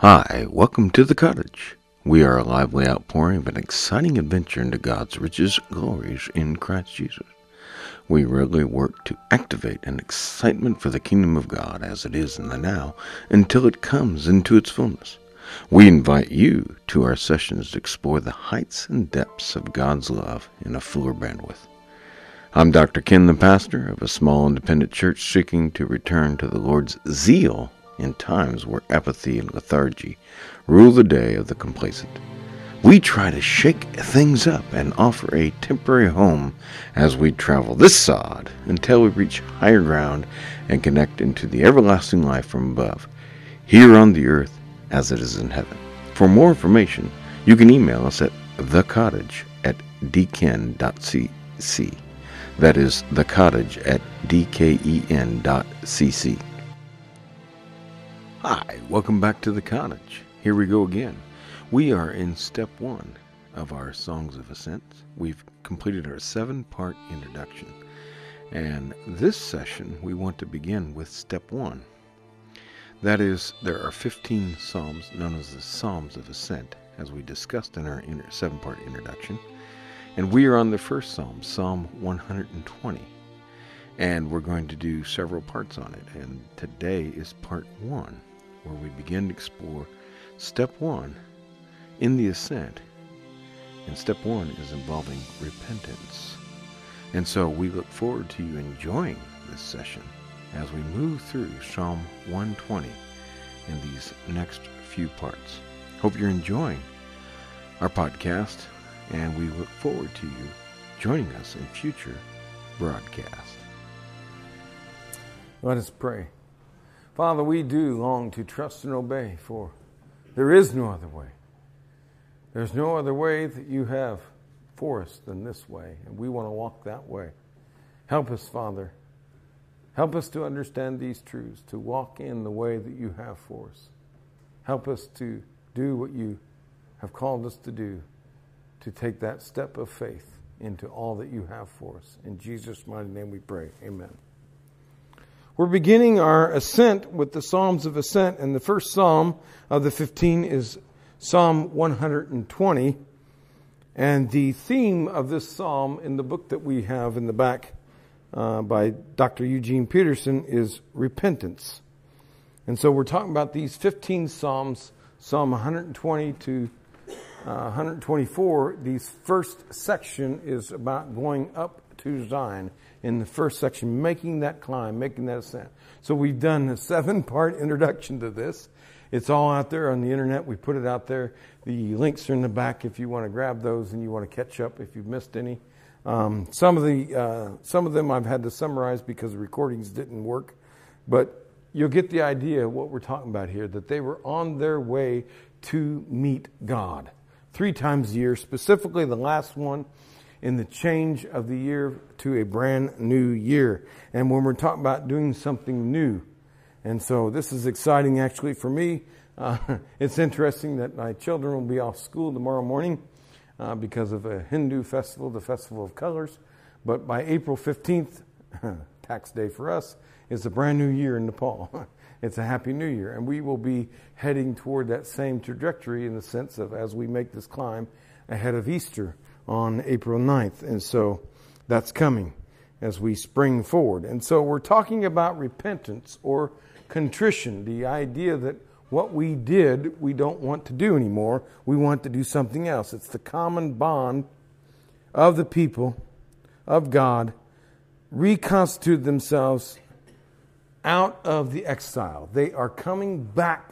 Hi, welcome to the cottage. We are a lively outpouring of an exciting adventure into God's riches, glories in Christ Jesus. We regularly work to activate an excitement for the kingdom of God as it is in the now until it comes into its fullness. We invite you to our sessions to explore the heights and depths of God's love in a fuller bandwidth. I'm Dr. Ken, the pastor of a small independent church seeking to return to the Lord's zeal in times where apathy and lethargy rule the day of the complacent. We try to shake things up and offer a temporary home as we travel this sod until we reach higher ground and connect into the everlasting life from above, here on the earth as it is in heaven. For more information, you can email us at thecottage at dken.cc. That is the cottage at dken.cc. Hi, welcome back to the cottage. Here we go again. We are in step one of our Songs of Ascent. We've completed our seven part introduction. And this session, we want to begin with step one. That is, there are 15 Psalms known as the Psalms of Ascent, as we discussed in our seven part introduction. And we are on the first psalm, Psalm 120. And we're going to do several parts on it. And today is part one, where we begin to explore step one in the ascent. And step one is involving repentance. And so we look forward to you enjoying this session as we move through Psalm 120 in these next few parts. Hope you're enjoying our podcast and we look forward to you joining us in future broadcasts. Let us pray. Father, we do long to trust and obey, for there is no other way. There's no other way that you have for us than this way, and we want to walk that way. Help us, Father. Help us to understand these truths, to walk in the way that you have for us. Help us to do what you have called us to do to take that step of faith into all that you have for us. In Jesus' mighty name we pray. Amen. We're beginning our ascent with the Psalms of Ascent, and the first psalm of the 15 is Psalm 120. And the theme of this psalm in the book that we have in the back uh, by Dr. Eugene Peterson is repentance. And so we're talking about these 15 psalms, Psalm 120 to uh, 124, the first section is about going up to Zion. In the first section, making that climb, making that ascent. So we've done a seven part introduction to this. It's all out there on the internet. We put it out there. The links are in the back if you want to grab those and you want to catch up if you've missed any. Um, some of the uh, some of them I've had to summarize because the recordings didn't work, but you'll get the idea of what we're talking about here. That they were on their way to meet God three times a year, specifically the last one in the change of the year to a brand new year. And when we're talking about doing something new, and so this is exciting actually for me. Uh, it's interesting that my children will be off school tomorrow morning uh, because of a Hindu festival, the Festival of Colors. But by April 15th, tax day for us, is a brand new year in Nepal. it's a happy new year. And we will be heading toward that same trajectory in the sense of as we make this climb ahead of Easter on April 9th. And so that's coming as we spring forward. And so we're talking about repentance or contrition, the idea that what we did, we don't want to do anymore. We want to do something else. It's the common bond of the people of God reconstitute themselves out of the exile. They are coming back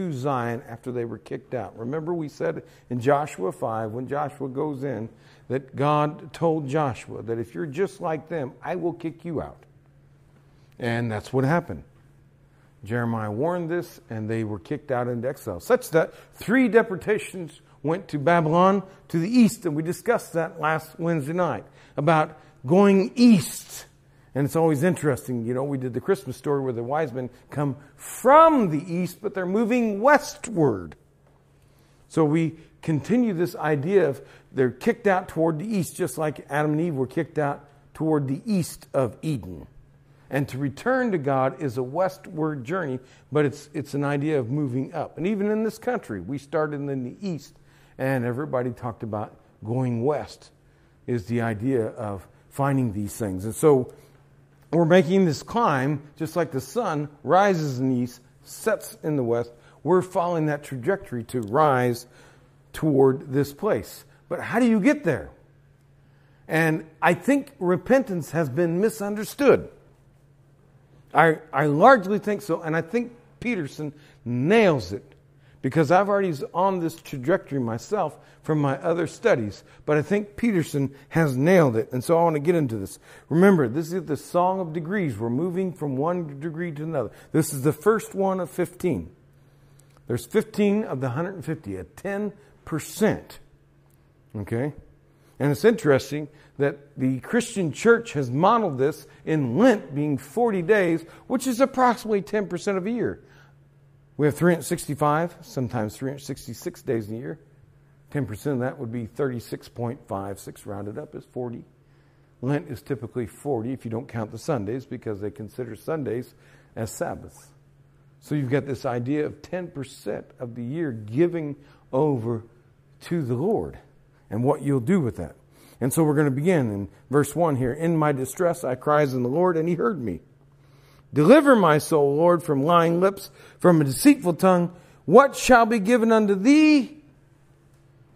to Zion after they were kicked out. Remember, we said in Joshua 5, when Joshua goes in, that God told Joshua that if you're just like them, I will kick you out. And that's what happened. Jeremiah warned this, and they were kicked out into exile, such that three deportations went to Babylon to the east, and we discussed that last Wednesday night about going east and it's always interesting, you know, we did the Christmas story where the wise men come from the east, but they're moving westward. So we continue this idea of they're kicked out toward the east, just like Adam and Eve were kicked out toward the east of Eden. And to return to God is a westward journey, but it's, it's an idea of moving up. And even in this country, we started in the east, and everybody talked about going west, is the idea of finding these things. And so we're making this climb, just like the sun rises in the east, sets in the west. We're following that trajectory to rise toward this place. But how do you get there? And I think repentance has been misunderstood. I, I largely think so, and I think Peterson nails it because I've already on this trajectory myself from my other studies, but I think Peterson has nailed it, and so I want to get into this. Remember, this is the song of degrees. We're moving from one degree to another. This is the first one of 15. There's 15 of the 150, a 10%. Okay? And it's interesting that the Christian church has modeled this in Lent being 40 days, which is approximately 10% of a year. We have 365, sometimes 366 days in a year. 10% of that would be 36.56, rounded up is 40. Lent is typically 40 if you don't count the Sundays because they consider Sundays as Sabbaths. So you've got this idea of 10% of the year giving over to the Lord and what you'll do with that. And so we're going to begin in verse 1 here. In my distress I cries in the Lord, and he heard me. Deliver my soul, Lord, from lying lips, from a deceitful tongue. What shall be given unto thee?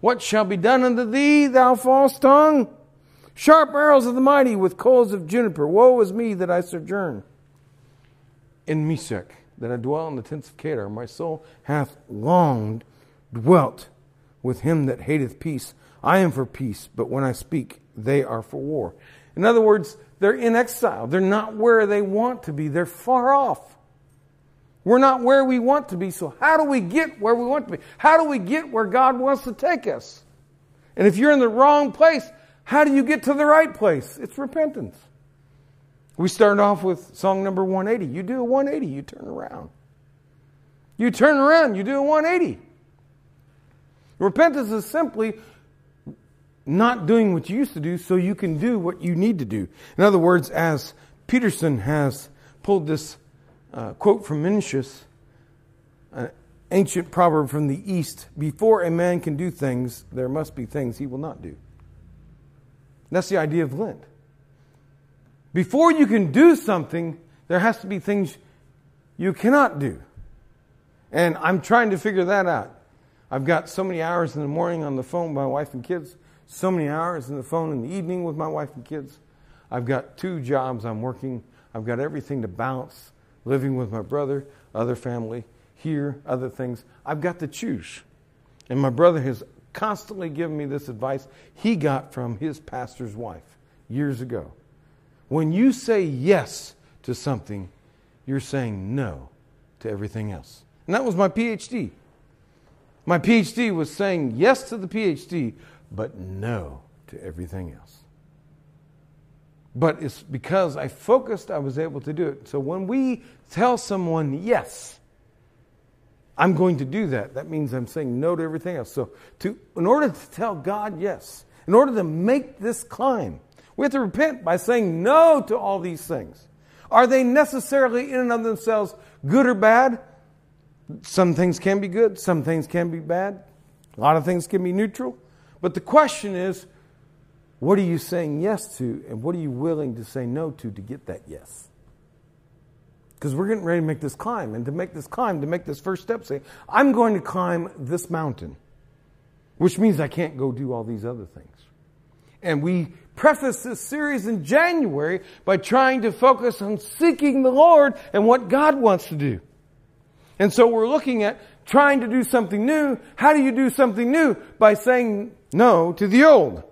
What shall be done unto thee, thou false tongue? Sharp arrows of the mighty with coals of juniper. Woe is me that I sojourn in Meshech, that I dwell in the tents of Kedar. My soul hath longed dwelt with him that hateth peace. I am for peace, but when I speak, they are for war. In other words, they're in exile. They're not where they want to be. They're far off. We're not where we want to be. So, how do we get where we want to be? How do we get where God wants to take us? And if you're in the wrong place, how do you get to the right place? It's repentance. We start off with song number 180. You do a 180, you turn around. You turn around, you do a 180. Repentance is simply not doing what you used to do so you can do what you need to do. In other words, as Peterson has pulled this uh, quote from Mencius, an ancient proverb from the East before a man can do things, there must be things he will not do. That's the idea of Lent. Before you can do something, there has to be things you cannot do. And I'm trying to figure that out. I've got so many hours in the morning on the phone with my wife and kids so many hours on the phone in the evening with my wife and kids. I've got two jobs I'm working. I've got everything to balance living with my brother, other family, here, other things. I've got to choose. And my brother has constantly given me this advice he got from his pastor's wife years ago. When you say yes to something, you're saying no to everything else. And that was my PhD. My PhD was saying yes to the PhD but no to everything else. But it's because I focused, I was able to do it. So when we tell someone yes, I'm going to do that, that means I'm saying no to everything else. So to, in order to tell God yes, in order to make this climb, we have to repent by saying no to all these things. Are they necessarily in and of themselves good or bad? Some things can be good, some things can be bad. A lot of things can be neutral. But the question is, what are you saying yes to, and what are you willing to say no to to get that yes? Because we're getting ready to make this climb, and to make this climb, to make this first step, say, I'm going to climb this mountain, which means I can't go do all these other things. And we preface this series in January by trying to focus on seeking the Lord and what God wants to do. And so we're looking at trying to do something new. How do you do something new? By saying no to the old.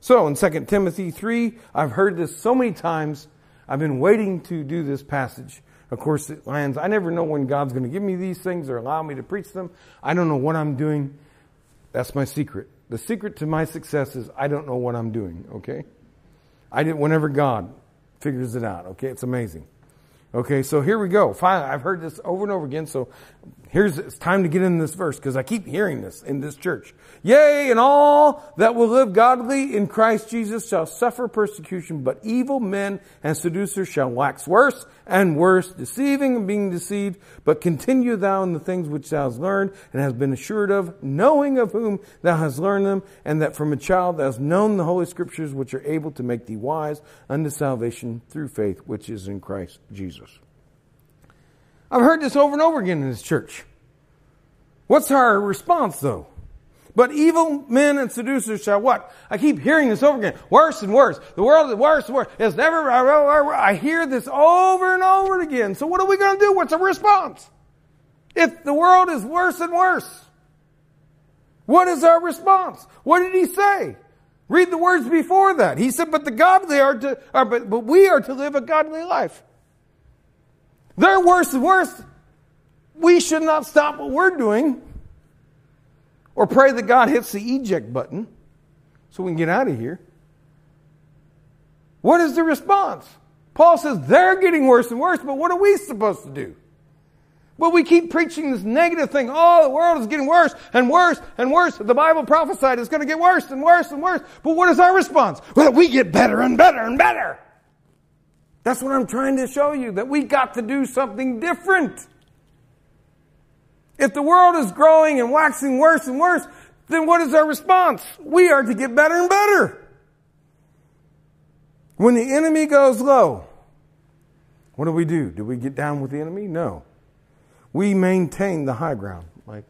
So in 2 Timothy 3, I've heard this so many times. I've been waiting to do this passage. Of course, it lands. I never know when God's going to give me these things or allow me to preach them. I don't know what I'm doing. That's my secret. The secret to my success is I don't know what I'm doing, okay? I did whenever God figures it out, okay? It's amazing. Okay, so here we go. Finally, I've heard this over and over again, so Here's, it's time to get in this verse because I keep hearing this in this church. Yea, and all that will live godly in Christ Jesus shall suffer persecution, but evil men and seducers shall wax worse and worse, deceiving and being deceived. But continue thou in the things which thou hast learned and hast been assured of, knowing of whom thou hast learned them, and that from a child thou hast known the holy scriptures which are able to make thee wise unto salvation through faith which is in Christ Jesus. I've heard this over and over again in this church. What's our response though? But evil men and seducers shall what? I keep hearing this over again. Worse and worse. The world is worse and worse. It's never, I hear this over and over again. So what are we going to do? What's our response? If the world is worse and worse, what is our response? What did he say? Read the words before that. He said, but the godly are to, are, but, but we are to live a godly life. They're worse and worse. We should not stop what we're doing or pray that God hits the eject button so we can get out of here. What is the response? Paul says they're getting worse and worse, but what are we supposed to do? Well, we keep preaching this negative thing. Oh, the world is getting worse and worse and worse. The Bible prophesied it's going to get worse and worse and worse. But what is our response? Well, we get better and better and better. That's what I'm trying to show you, that we got to do something different. If the world is growing and waxing worse and worse, then what is our response? We are to get better and better. When the enemy goes low, what do we do? Do we get down with the enemy? No. We maintain the high ground. Like,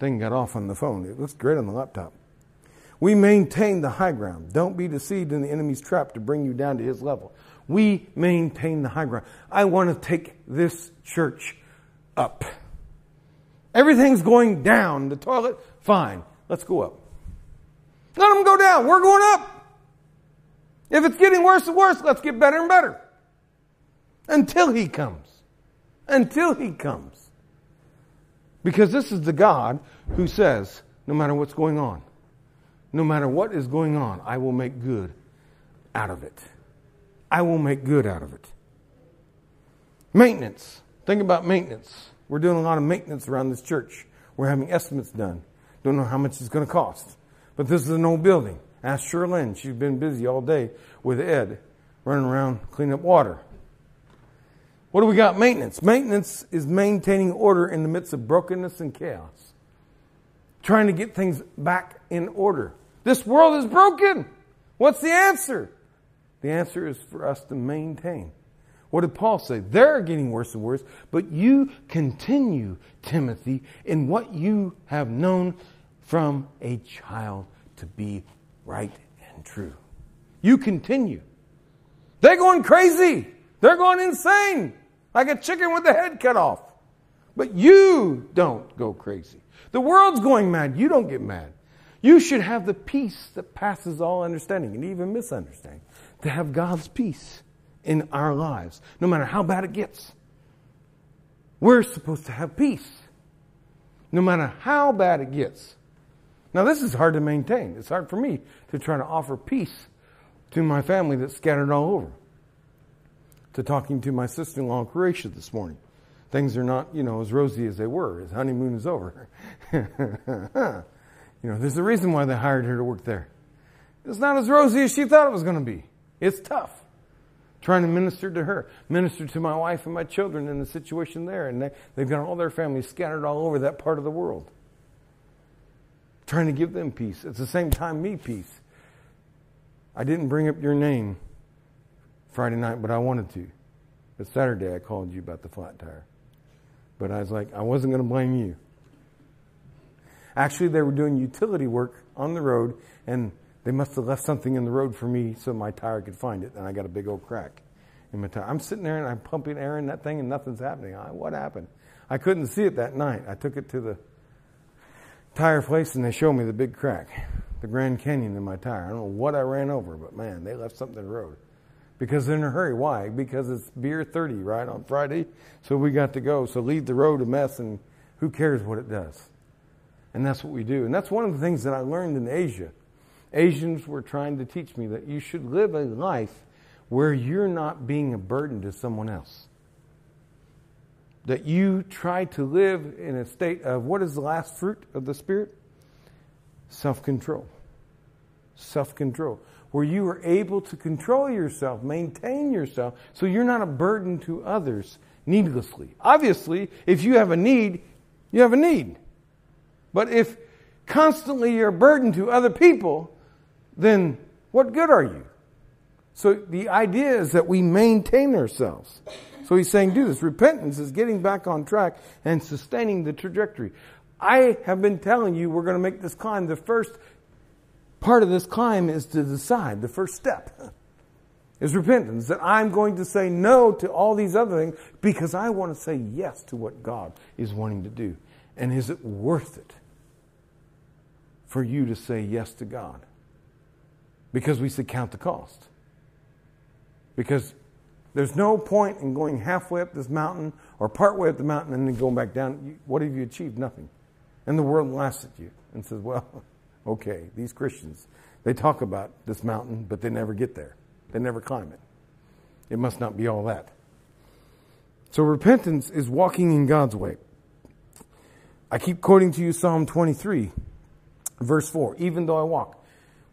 thing got off on the phone. It looks great on the laptop. We maintain the high ground. Don't be deceived in the enemy's trap to bring you down to his level. We maintain the high ground. I want to take this church up. Everything's going down. The toilet, fine. Let's go up. Let them go down. We're going up. If it's getting worse and worse, let's get better and better. Until he comes. Until he comes. Because this is the God who says, no matter what's going on, no matter what is going on, I will make good out of it. I will make good out of it. Maintenance. Think about maintenance. We're doing a lot of maintenance around this church. We're having estimates done. Don't know how much it's going to cost. But this is an old building. Ask Sherlyn. She's been busy all day with Ed, running around cleaning up water. What do we got? Maintenance. Maintenance is maintaining order in the midst of brokenness and chaos. Trying to get things back in order. This world is broken. What's the answer? The answer is for us to maintain. What did Paul say? They're getting worse and worse, but you continue, Timothy, in what you have known from a child to be right and true. You continue. They're going crazy. They're going insane. Like a chicken with the head cut off. But you don't go crazy. The world's going mad. You don't get mad. You should have the peace that passes all understanding and even misunderstanding. To have God's peace in our lives, no matter how bad it gets. We're supposed to have peace, no matter how bad it gets. Now, this is hard to maintain. It's hard for me to try to offer peace to my family that's scattered all over. To talking to my sister in law in Croatia this morning. Things are not, you know, as rosy as they were. His honeymoon is over. You know, there's a reason why they hired her to work there. It's not as rosy as she thought it was going to be. It's tough. Trying to minister to her, minister to my wife and my children in the situation there. And they, they've got all their families scattered all over that part of the world. Trying to give them peace. At the same time, me peace. I didn't bring up your name Friday night, but I wanted to. But Saturday, I called you about the flat tire. But I was like, I wasn't going to blame you. Actually, they were doing utility work on the road, and they must have left something in the road for me so my tire could find it, and I got a big old crack in my tire. I'm sitting there and I'm pumping air in that thing, and nothing's happening. I, what happened? I couldn't see it that night. I took it to the tire place, and they showed me the big crack, the Grand Canyon in my tire. I don't know what I ran over, but man, they left something in the road. Because they're in a hurry. Why? Because it's beer 30, right, on Friday. So we got to go. So leave the road a mess, and who cares what it does? And that's what we do. And that's one of the things that I learned in Asia. Asians were trying to teach me that you should live a life where you're not being a burden to someone else. that you try to live in a state of what is the last fruit of the Spirit? Self control. Self control. Where you are able to control yourself, maintain yourself, so you're not a burden to others needlessly. Obviously, if you have a need, you have a need. But if constantly you're a burden to other people, then what good are you? So the idea is that we maintain ourselves. So he's saying, do this. Repentance is getting back on track and sustaining the trajectory. I have been telling you we're going to make this climb. The first part of this climb is to decide. The first step is repentance. That I'm going to say no to all these other things because I want to say yes to what God is wanting to do. And is it worth it for you to say yes to God? Because we said count the cost. Because there's no point in going halfway up this mountain or partway up the mountain and then going back down. What have you achieved? Nothing. And the world laughs at you and says, well, okay, these Christians, they talk about this mountain, but they never get there. They never climb it. It must not be all that. So repentance is walking in God's way. I keep quoting to you Psalm 23, verse 4. Even though I walk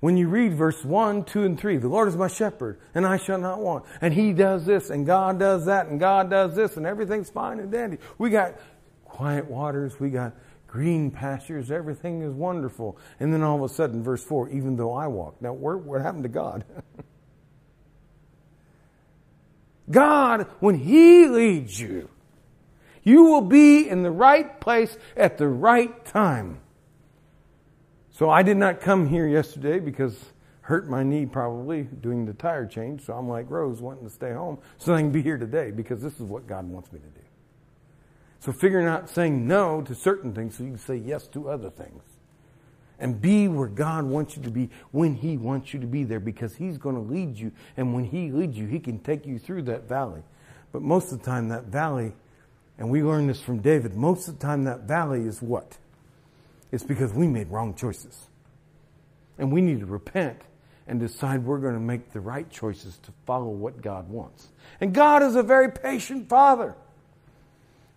when you read verse 1, 2, and 3, the Lord is my shepherd, and I shall not want. And He does this, and God does that, and God does this, and everything's fine and dandy. We got quiet waters, we got green pastures, everything is wonderful. And then all of a sudden, verse 4, even though I walk. Now, where, what happened to God? God, when He leads you, you will be in the right place at the right time. So I did not come here yesterday because hurt my knee probably doing the tire change. So I'm like Rose wanting to stay home so I can be here today because this is what God wants me to do. So figuring out saying no to certain things so you can say yes to other things. And be where God wants you to be when He wants you to be there because He's going to lead you. And when He leads you, He can take you through that valley. But most of the time, that valley, and we learned this from David, most of the time, that valley is what? It's because we made wrong choices. And we need to repent and decide we're going to make the right choices to follow what God wants. And God is a very patient Father.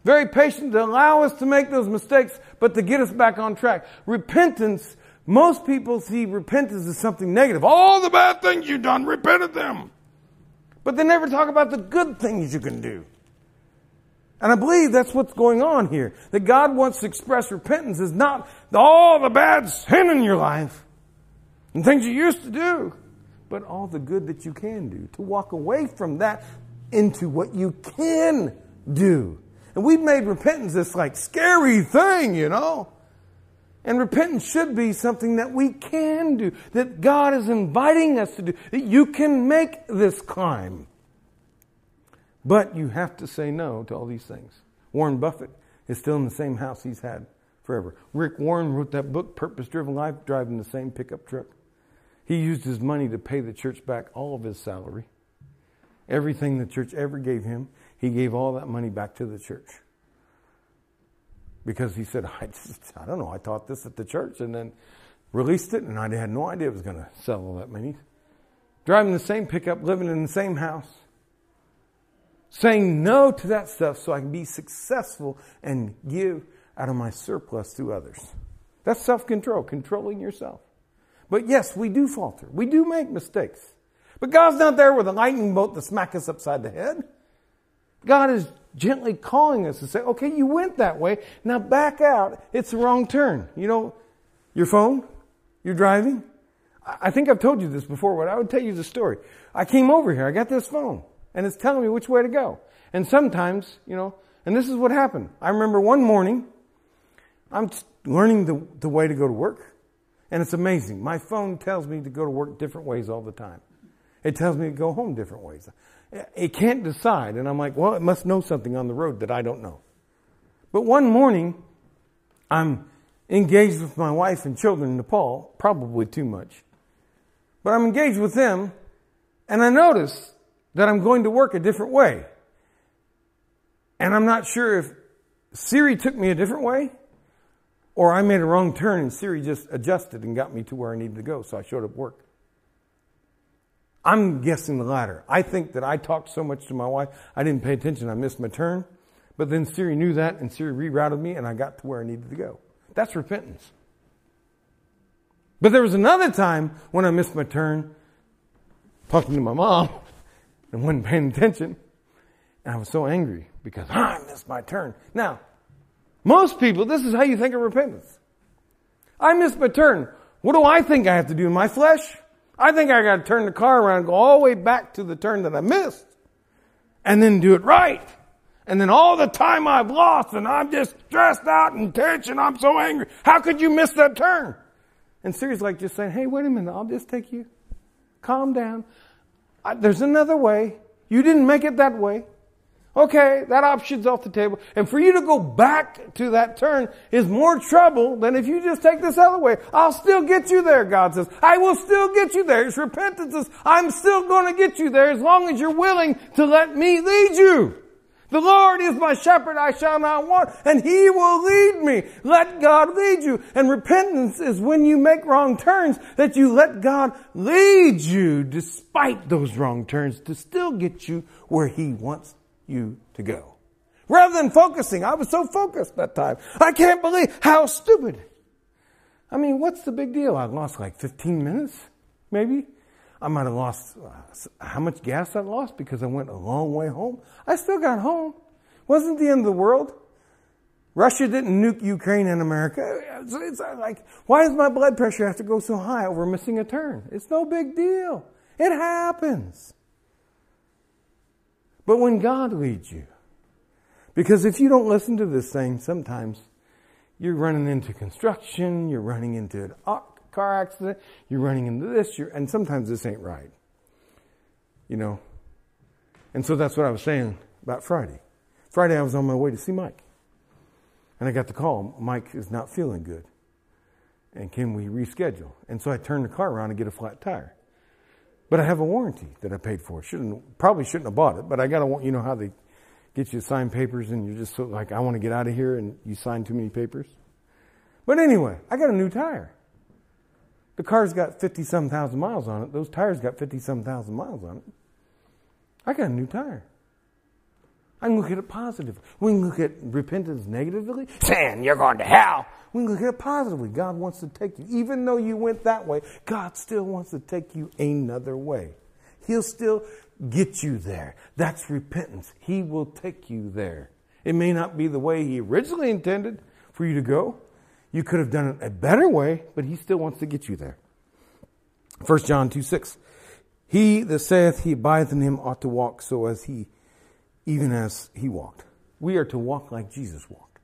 Very patient to allow us to make those mistakes, but to get us back on track. Repentance, most people see repentance as something negative. All the bad things you've done, repent of them. But they never talk about the good things you can do. And I believe that's what's going on here. That God wants to express repentance is not all the bad sin in your life and things you used to do, but all the good that you can do. To walk away from that into what you can do. And we've made repentance this like scary thing, you know. And repentance should be something that we can do, that God is inviting us to do, that you can make this climb. But you have to say no to all these things. Warren Buffett is still in the same house he's had forever. Rick Warren wrote that book, Purpose Driven Life, driving the same pickup truck. He used his money to pay the church back all of his salary. Everything the church ever gave him, he gave all that money back to the church. Because he said, I, just, I don't know, I taught this at the church and then released it, and I had no idea it was going to sell all that money. Driving the same pickup, living in the same house saying no to that stuff so I can be successful and give out of my surplus to others. That's self control, controlling yourself. But yes, we do falter. We do make mistakes. But God's not there with a lightning bolt to smack us upside the head. God is gently calling us to say, okay, you went that way. Now back out. It's the wrong turn. You know, your phone, you're driving. I think I've told you this before, but I would tell you the story. I came over here. I got this phone and it's telling me which way to go. And sometimes, you know, and this is what happened. I remember one morning, I'm learning the, the way to go to work, and it's amazing. My phone tells me to go to work different ways all the time. It tells me to go home different ways. It can't decide, and I'm like, well, it must know something on the road that I don't know. But one morning, I'm engaged with my wife and children in Nepal, probably too much. But I'm engaged with them, and I notice that I'm going to work a different way. And I'm not sure if Siri took me a different way or I made a wrong turn and Siri just adjusted and got me to where I needed to go. So I showed up work. I'm guessing the latter. I think that I talked so much to my wife, I didn't pay attention. I missed my turn. But then Siri knew that and Siri rerouted me and I got to where I needed to go. That's repentance. But there was another time when I missed my turn talking to my mom and wasn't paying attention. And I was so angry because I missed my turn. Now, most people, this is how you think of repentance. I missed my turn. What do I think I have to do in my flesh? I think I got to turn the car around go all the way back to the turn that I missed and then do it right. And then all the time I've lost and I'm just stressed out and tense, and I'm so angry. How could you miss that turn? And Siri's like just saying, hey, wait a minute. I'll just take you. Calm down. I, there's another way. You didn't make it that way. Okay, that option's off the table. And for you to go back to that turn is more trouble than if you just take this other way. I'll still get you there, God says. I will still get you there. It's repentance. Says, I'm still going to get you there as long as you're willing to let me lead you. The Lord is my shepherd, I shall not want, and He will lead me. Let God lead you. And repentance is when you make wrong turns, that you let God lead you despite those wrong turns to still get you where He wants you to go. Rather than focusing, I was so focused that time. I can't believe how stupid. I mean, what's the big deal? I lost like 15 minutes, maybe. I might have lost uh, how much gas I lost because I went a long way home. I still got home. Wasn't the end of the world. Russia didn't nuke Ukraine and America. It's, it's like, why does my blood pressure have to go so high over missing a turn? It's no big deal. It happens. But when God leads you, because if you don't listen to this thing, sometimes you're running into construction, you're running into an car accident, you're running into this, and sometimes this ain't right. You know? And so that's what I was saying about Friday. Friday, I was on my way to see Mike. And I got the call Mike is not feeling good. And can we reschedule? And so I turned the car around to get a flat tire. But I have a warranty that I paid for. Shouldn't probably shouldn't have bought it, but I got to you know how they get you to sign papers and you're just so like I want to get out of here and you sign too many papers. But anyway, I got a new tire. The car's got 50 some thousand miles on it. Those tires got 50 some thousand miles on it. I got a new tire. I can look at it positively. We can look at repentance negatively, saying you're going to hell. We can look at it positively. God wants to take you. Even though you went that way, God still wants to take you another way. He'll still get you there. That's repentance. He will take you there. It may not be the way He originally intended for you to go, you could have done it a better way, but he still wants to get you there. 1 John 2 6. He that saith he abideth in him ought to walk so as he, even as he walked. We are to walk like Jesus walked.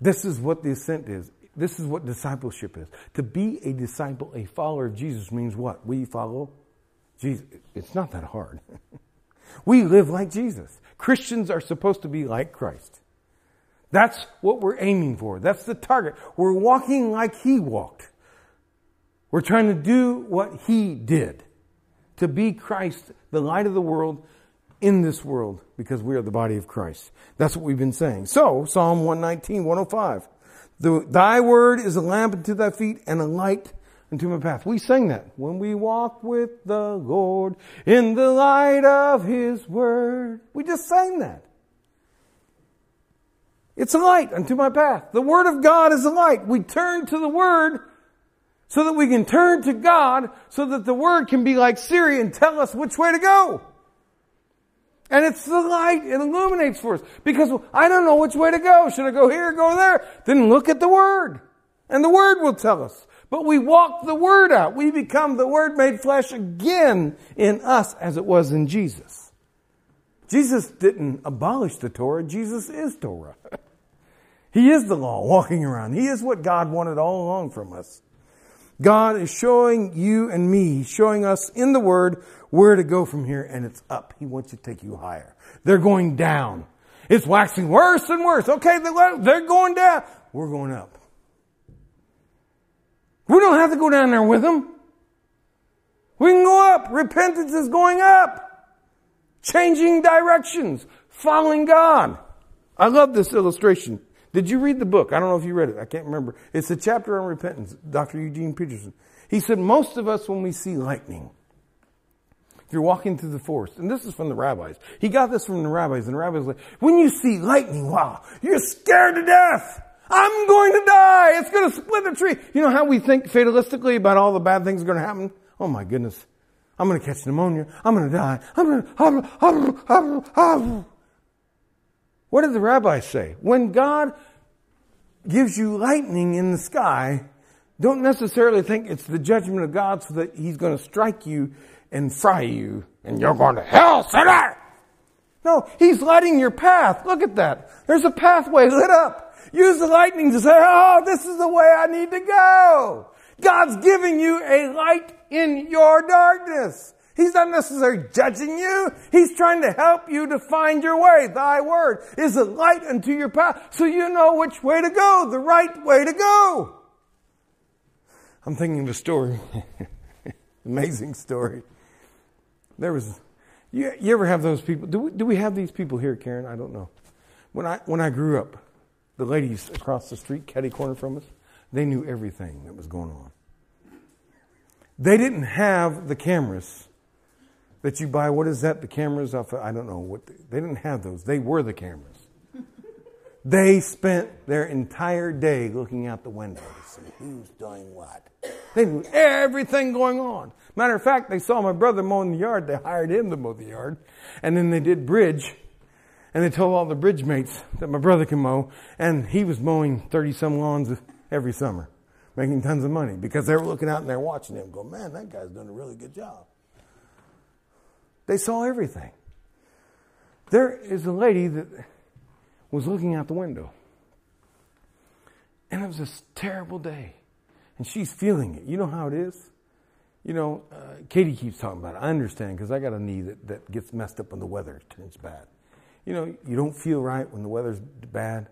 This is what the ascent is. This is what discipleship is. To be a disciple, a follower of Jesus means what? We follow Jesus. It's not that hard. we live like Jesus. Christians are supposed to be like Christ. That's what we're aiming for. That's the target. We're walking like He walked. We're trying to do what He did. To be Christ, the light of the world in this world, because we are the body of Christ. That's what we've been saying. So, Psalm 119, 105. The, thy word is a lamp unto thy feet and a light unto my path. We sang that. When we walk with the Lord in the light of his word. We just sang that. It's a light unto my path. The Word of God is a light. We turn to the Word so that we can turn to God so that the Word can be like Siri and tell us which way to go. And it's the light. It illuminates for us. Because I don't know which way to go. Should I go here, go there? Then look at the Word. And the Word will tell us. But we walk the Word out. We become the Word made flesh again in us as it was in Jesus. Jesus didn't abolish the Torah. Jesus is Torah. He is the law walking around. He is what God wanted all along from us. God is showing you and me, showing us in the Word where to go from here, and it's up. He wants to take you higher. They're going down. It's waxing worse and worse. Okay, they're going down. We're going up. We don't have to go down there with them. We can go up. Repentance is going up. Changing directions. Following God. I love this illustration. Did you read the book? I don't know if you read it. I can't remember. It's a chapter on repentance. Dr. Eugene Peterson. He said, most of us, when we see lightning, If you're walking through the forest, and this is from the rabbis. He got this from the rabbis, and the rabbis like, when you see lightning, wow, you're scared to death. I'm going to die. It's going to split the tree. You know how we think fatalistically about all the bad things are going to happen? Oh my goodness. I'm going to catch pneumonia. I'm going to die. I'm going to. What did the rabbis say? When God gives you lightning in the sky, don't necessarily think it's the judgment of God so that He's going to strike you and fry you and you're going to hell, sinner! No, He's lighting your path. Look at that. There's a pathway lit up. Use the lightning to say, oh, this is the way I need to go. God's giving you a light in your darkness. He's not necessarily judging you. He's trying to help you to find your way. Thy word is a light unto your path so you know which way to go, the right way to go. I'm thinking of a story. Amazing story. There was, you, you ever have those people? Do we, do we have these people here, Karen? I don't know. When I, when I grew up, the ladies across the street, catty corner from us, they knew everything that was going on. They didn't have the cameras that you buy. What is that? The cameras off? I don't know what. They didn't have those. They were the cameras. they spent their entire day looking out the window to see who's doing what. They knew everything going on. Matter of fact, they saw my brother mowing the yard. They hired him to mow the yard, and then they did bridge and they told all the bridge mates that my brother can mow, and he was mowing 30 some lawns every summer, making tons of money because they were looking out and they're watching him go, man, that guy's doing a really good job. They saw everything. There is a lady that was looking out the window, and it was a terrible day, and she's feeling it. You know how it is? You know, uh, Katie keeps talking about it. I understand because I got a knee that, that gets messed up when the weather turns bad you know, you don't feel right when the weather's bad.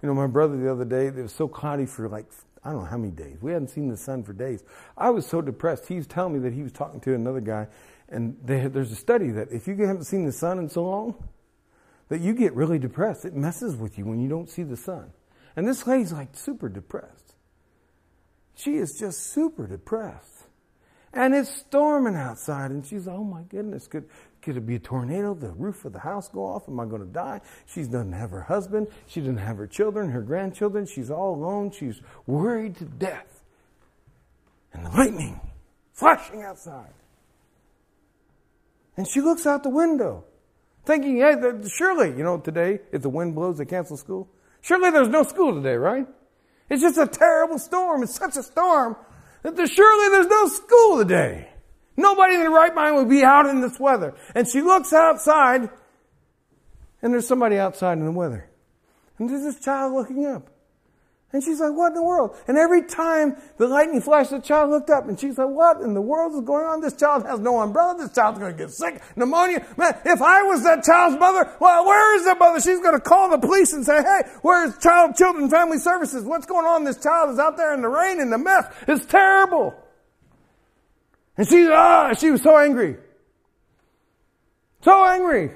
You know, my brother the other day, it was so cloudy for like, I don't know how many days. We hadn't seen the sun for days. I was so depressed. He was telling me that he was talking to another guy, and had, there's a study that if you haven't seen the sun in so long, that you get really depressed. It messes with you when you don't see the sun. And this lady's like super depressed. She is just super depressed. And it's storming outside, and she's, oh my goodness, could, could it be a tornado? The roof of the house go off? Am I going to die? She doesn't have her husband. She doesn't have her children, her grandchildren. She's all alone. She's worried to death. And the lightning flashing outside. And she looks out the window, thinking, hey, surely, you know, today, if the wind blows, they cancel school. Surely there's no school today, right? It's just a terrible storm. It's such a storm that there, surely there's no school today. Nobody in their right mind would be out in this weather. And she looks outside, and there's somebody outside in the weather. And there's this child looking up. And she's like, what in the world? And every time the lightning flashed, the child looked up and she's like, what in the world is going on? This child has no umbrella. This child's going to get sick, pneumonia. Man, if I was that child's mother, well, where is that mother? She's going to call the police and say, hey, where's child, children, family services? What's going on? This child is out there in the rain in the mess. It's terrible. And she, ah, she was so angry. So angry.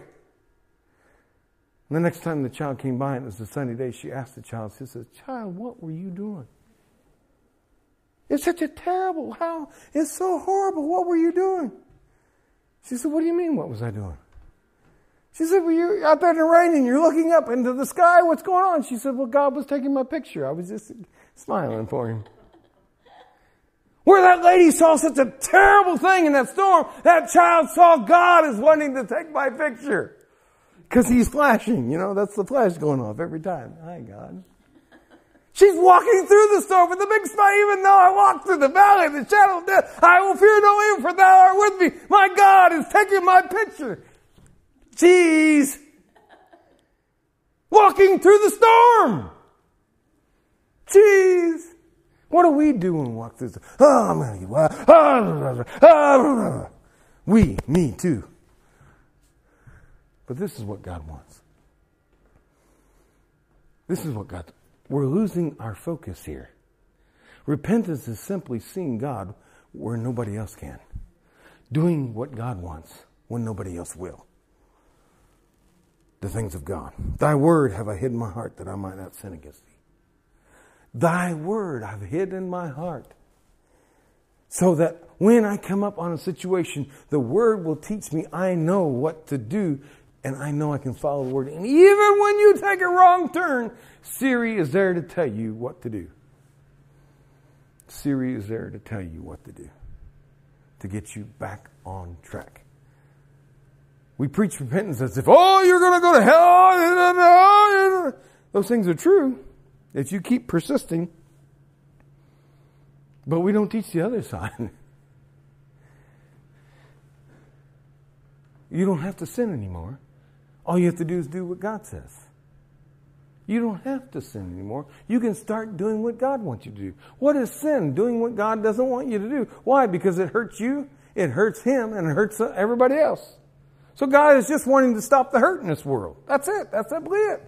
And the next time the child came by and it was a sunny day, she asked the child, she says, Child, what were you doing? It's such a terrible, how, it's so horrible. What were you doing? She said, What do you mean, what was I doing? She said, Well, you're out there in the rain and you're looking up into the sky. What's going on? She said, Well, God was taking my picture. I was just smiling for him. Where that lady saw such a terrible thing in that storm, that child saw God as wanting to take my picture. Because he's flashing, you know, that's the flash going off every time. Hi, God. She's walking through the storm with a big smile, even though I walk through the valley of the shadow of death. I will fear no evil, for thou art with me. My God is taking my picture. Jeez. Walking through the storm. Jeez. What do we do when we walk through the storm? Oh. We, me too. But this is what God wants. This is what God, we're losing our focus here. Repentance is simply seeing God where nobody else can, doing what God wants when nobody else will. The things of God. Thy word have I hid in my heart that I might not sin against thee. Thy word I've hid in my heart. So that when I come up on a situation, the word will teach me I know what to do and I know I can follow the word. And even when you take a wrong turn, Siri is there to tell you what to do. Siri is there to tell you what to do to get you back on track. We preach repentance as if, oh, you're going to go to hell. Those things are true if you keep persisting. But we don't teach the other side. you don't have to sin anymore. All you have to do is do what God says. You don't have to sin anymore. You can start doing what God wants you to do. What is sin? Doing what God doesn't want you to do. Why? Because it hurts you, it hurts Him, and it hurts everybody else. So God is just wanting to stop the hurt in this world. That's it. That's simply it.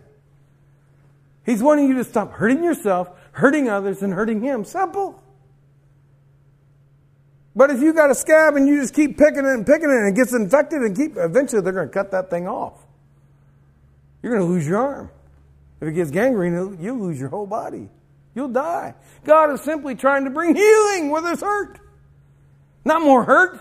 He's wanting you to stop hurting yourself, hurting others, and hurting Him. Simple. But if you got a scab and you just keep picking it and picking it and it gets infected and keep, eventually they're going to cut that thing off. You're going to lose your arm. If it gets gangrene, you'll lose your whole body. You'll die. God is simply trying to bring healing where there's hurt. Not more hurt.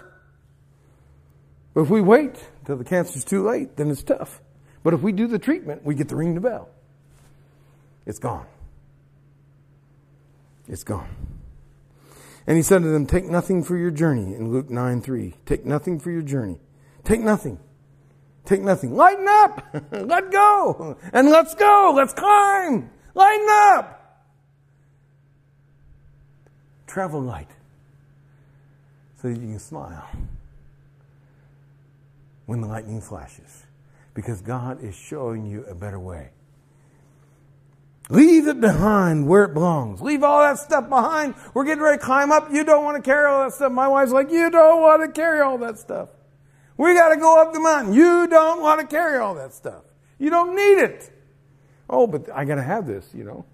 But if we wait until the cancer's too late, then it's tough. But if we do the treatment, we get to ring the bell. It's gone. It's gone. And he said to them, Take nothing for your journey in Luke 9 3. Take nothing for your journey. Take nothing. Take nothing. Lighten up. Let go. And let's go. Let's climb. Lighten up. Travel light so that you can smile when the lightning flashes because God is showing you a better way. Leave it behind where it belongs. Leave all that stuff behind. We're getting ready to climb up. You don't want to carry all that stuff. My wife's like, you don't want to carry all that stuff. We got to go up the mountain. You don't want to carry all that stuff. You don't need it. Oh, but I got to have this, you know.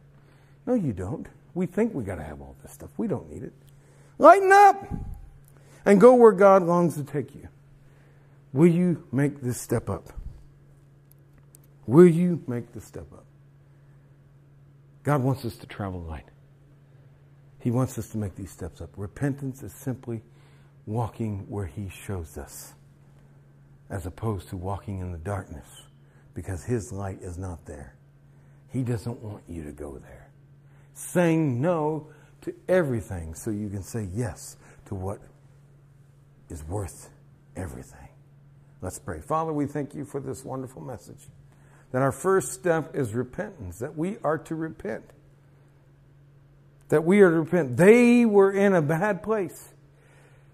No, you don't. We think we got to have all this stuff. We don't need it. Lighten up and go where God longs to take you. Will you make this step up? Will you make this step up? God wants us to travel light. He wants us to make these steps up. Repentance is simply walking where He shows us, as opposed to walking in the darkness, because His light is not there. He doesn't want you to go there. Saying no to everything so you can say yes to what is worth everything. Let's pray. Father, we thank you for this wonderful message that our first step is repentance, that we are to repent. That we are to repent. They were in a bad place.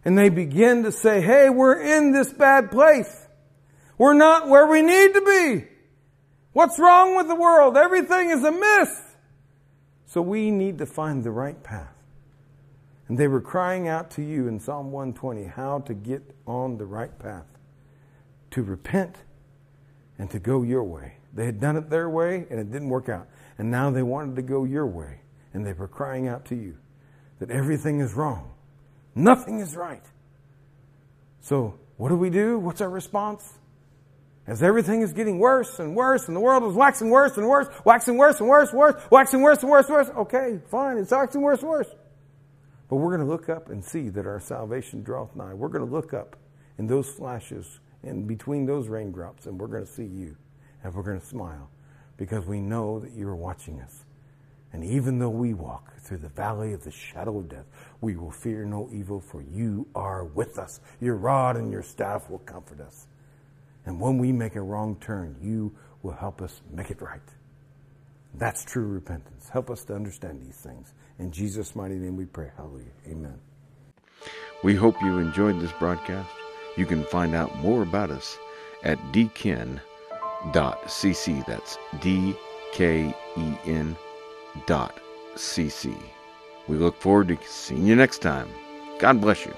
And they begin to say, hey, we're in this bad place. We're not where we need to be. What's wrong with the world? Everything is amiss. So we need to find the right path. And they were crying out to you in Psalm 120 how to get on the right path, to repent and to go your way. They had done it their way and it didn't work out. And now they wanted to go your way. And they were crying out to you that everything is wrong. Nothing is right. So, what do we do? What's our response? As everything is getting worse and worse, and the world is waxing worse and worse, waxing worse and worse, worse, waxing worse and worse, worse. Okay, fine, it's waxing worse worse. But we're going to look up and see that our salvation draweth nigh. We're going to look up in those flashes and between those raindrops, and we're going to see you and we're going to smile because we know that you're watching us. And even though we walk through the valley of the shadow of death, we will fear no evil, for you are with us. Your rod and your staff will comfort us. And when we make a wrong turn, you will help us make it right. That's true repentance. Help us to understand these things. In Jesus' mighty name we pray. Hallelujah. Amen. We hope you enjoyed this broadcast. You can find out more about us at dken.com dot cc. That's D K E N dot cc. We look forward to seeing you next time. God bless you.